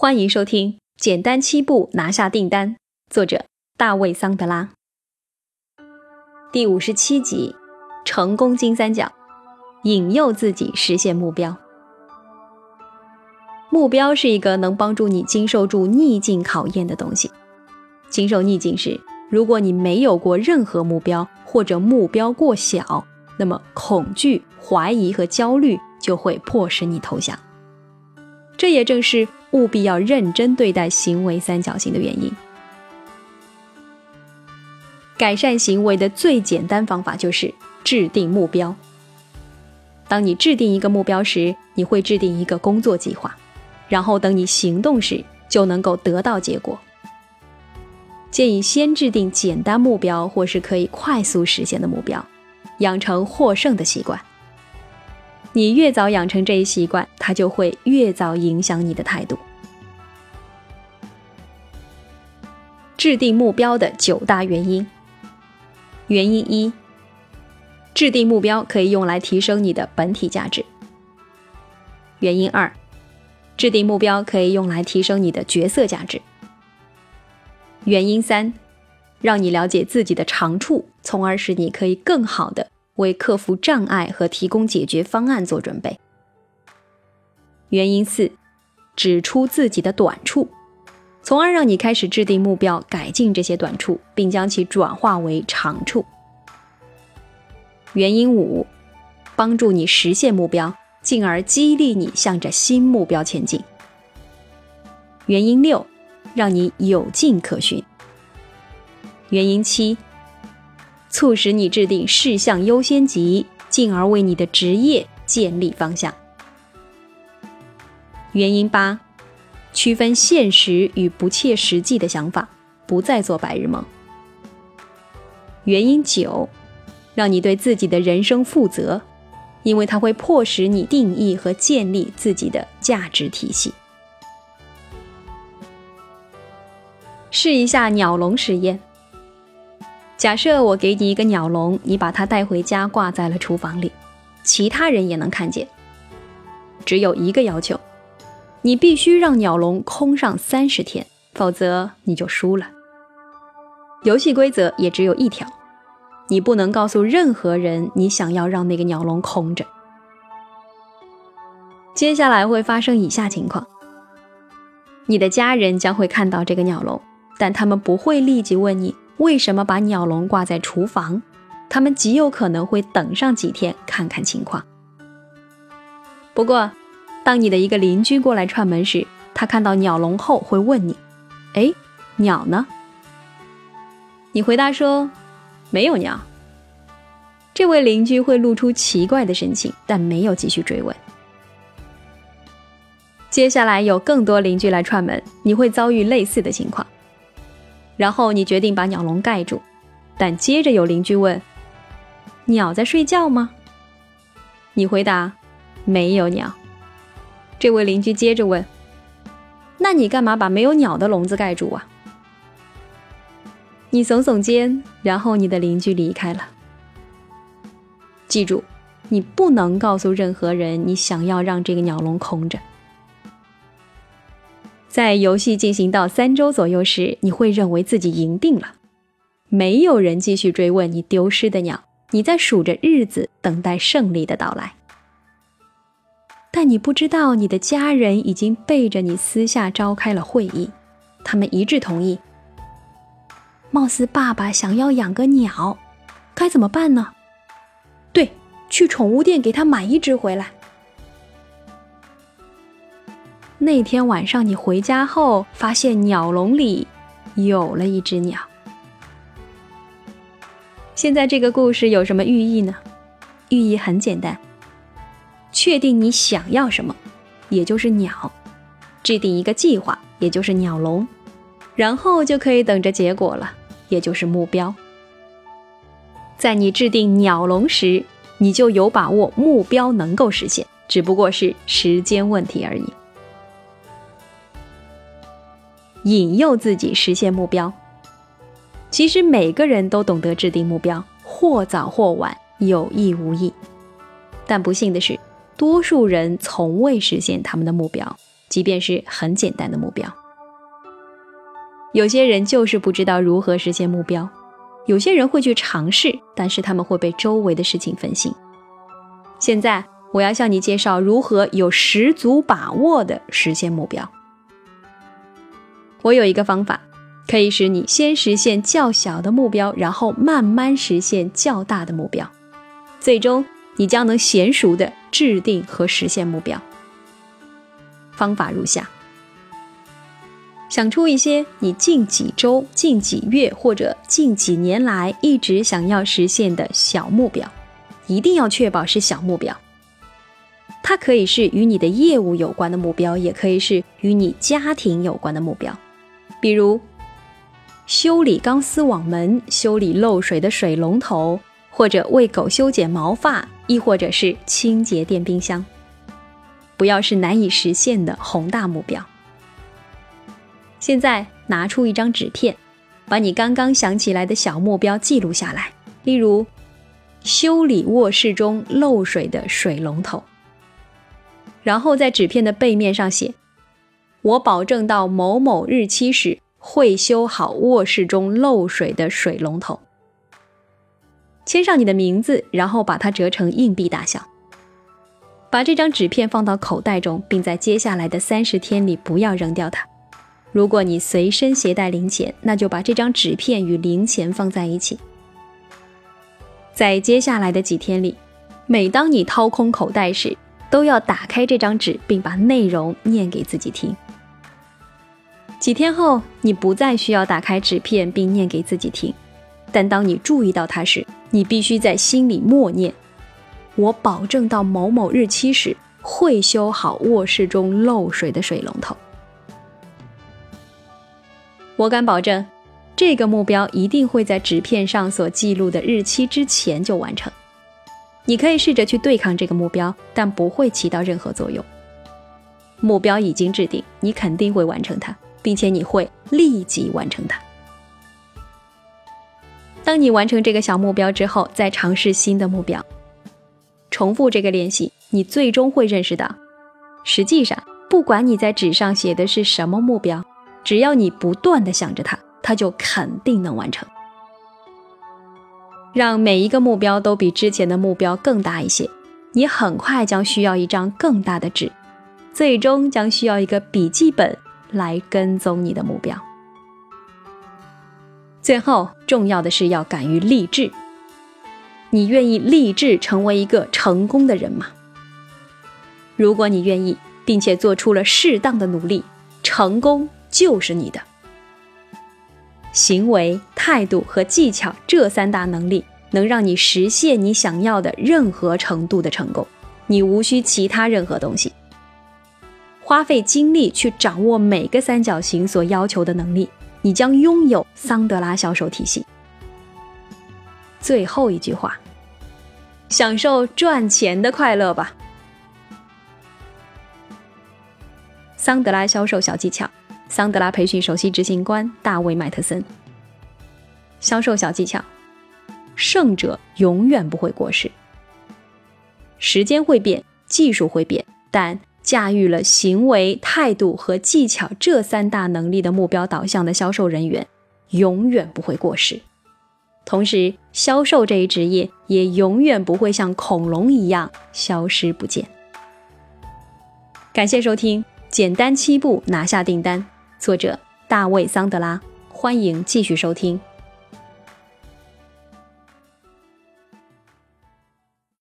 欢迎收听《简单七步拿下订单》，作者大卫·桑德拉。第五十七集：成功金三角，引诱自己实现目标。目标是一个能帮助你经受住逆境考验的东西。经受逆境时，如果你没有过任何目标，或者目标过小，那么恐惧、怀疑和焦虑就会迫使你投降。这也正是务必要认真对待行为三角形的原因。改善行为的最简单方法就是制定目标。当你制定一个目标时，你会制定一个工作计划，然后等你行动时就能够得到结果。建议先制定简单目标或是可以快速实现的目标，养成获胜的习惯。你越早养成这一习惯，它就会越早影响你的态度。制定目标的九大原因。原因一：制定目标可以用来提升你的本体价值。原因二：制定目标可以用来提升你的角色价值。原因三：让你了解自己的长处，从而使你可以更好的。为克服障碍和提供解决方案做准备。原因四，指出自己的短处，从而让你开始制定目标，改进这些短处，并将其转化为长处。原因五，帮助你实现目标，进而激励你向着新目标前进。原因六，让你有进可循。原因七。促使你制定事项优先级，进而为你的职业建立方向。原因八，区分现实与不切实际的想法，不再做白日梦。原因九，让你对自己的人生负责，因为它会迫使你定义和建立自己的价值体系。试一下鸟笼实验。假设我给你一个鸟笼，你把它带回家挂在了厨房里，其他人也能看见。只有一个要求，你必须让鸟笼空上三十天，否则你就输了。游戏规则也只有一条，你不能告诉任何人你想要让那个鸟笼空着。接下来会发生以下情况：你的家人将会看到这个鸟笼，但他们不会立即问你。为什么把鸟笼挂在厨房？他们极有可能会等上几天看看情况。不过，当你的一个邻居过来串门时，他看到鸟笼后会问你：“哎，鸟呢？”你回答说：“没有鸟。”这位邻居会露出奇怪的神情，但没有继续追问。接下来有更多邻居来串门，你会遭遇类似的情况。然后你决定把鸟笼盖住，但接着有邻居问：“鸟在睡觉吗？”你回答：“没有鸟。”这位邻居接着问：“那你干嘛把没有鸟的笼子盖住啊？”你耸耸肩，然后你的邻居离开了。记住，你不能告诉任何人你想要让这个鸟笼空着。在游戏进行到三周左右时，你会认为自己赢定了，没有人继续追问你丢失的鸟，你在数着日子，等待胜利的到来。但你不知道，你的家人已经背着你私下召开了会议，他们一致同意。貌似爸爸想要养个鸟，该怎么办呢？对，去宠物店给他买一只回来。那天晚上你回家后，发现鸟笼里有了一只鸟。现在这个故事有什么寓意呢？寓意很简单：确定你想要什么，也就是鸟；制定一个计划，也就是鸟笼；然后就可以等着结果了，也就是目标。在你制定鸟笼时，你就有把握目标能够实现，只不过是时间问题而已。引诱自己实现目标。其实每个人都懂得制定目标，或早或晚，有意无意。但不幸的是，多数人从未实现他们的目标，即便是很简单的目标。有些人就是不知道如何实现目标，有些人会去尝试，但是他们会被周围的事情分心。现在我要向你介绍如何有十足把握的实现目标。我有一个方法，可以使你先实现较小的目标，然后慢慢实现较大的目标，最终你将能娴熟的制定和实现目标。方法如下。想出一些你近几周、近几月或者近几年来一直想要实现的小目标，一定要确保是小目标。它可以是与你的业务有关的目标，也可以是与你家庭有关的目标，比如修理钢丝网门、修理漏水的水龙头，或者为狗修剪毛发，亦或者是清洁电冰箱。不要是难以实现的宏大目标。现在拿出一张纸片，把你刚刚想起来的小目标记录下来。例如，修理卧室中漏水的水龙头。然后在纸片的背面上写：“我保证到某某日期时会修好卧室中漏水的水龙头。”签上你的名字，然后把它折成硬币大小。把这张纸片放到口袋中，并在接下来的三十天里不要扔掉它。如果你随身携带零钱，那就把这张纸片与零钱放在一起。在接下来的几天里，每当你掏空口袋时，都要打开这张纸，并把内容念给自己听。几天后，你不再需要打开纸片并念给自己听，但当你注意到它时，你必须在心里默念：“我保证到某某日期时会修好卧室中漏水的水龙头。”我敢保证，这个目标一定会在纸片上所记录的日期之前就完成。你可以试着去对抗这个目标，但不会起到任何作用。目标已经制定，你肯定会完成它，并且你会立即完成它。当你完成这个小目标之后，再尝试新的目标，重复这个练习，你最终会认识到，实际上，不管你在纸上写的是什么目标。只要你不断的想着它，它就肯定能完成。让每一个目标都比之前的目标更大一些，你很快将需要一张更大的纸，最终将需要一个笔记本来跟踪你的目标。最后，重要的是要敢于立志。你愿意立志成为一个成功的人吗？如果你愿意，并且做出了适当的努力，成功。就是你的行为、态度和技巧这三大能力，能让你实现你想要的任何程度的成功。你无需其他任何东西，花费精力去掌握每个三角形所要求的能力，你将拥有桑德拉销售体系。最后一句话，享受赚钱的快乐吧。桑德拉销售小技巧。桑德拉培训首席执行官大卫·麦特森。销售小技巧：胜者永远不会过时。时间会变，技术会变，但驾驭了行为、态度和技巧这三大能力的目标导向的销售人员，永远不会过时。同时，销售这一职业也永远不会像恐龙一样消失不见。感谢收听，简单七步拿下订单。作者大卫·桑德拉，欢迎继续收听。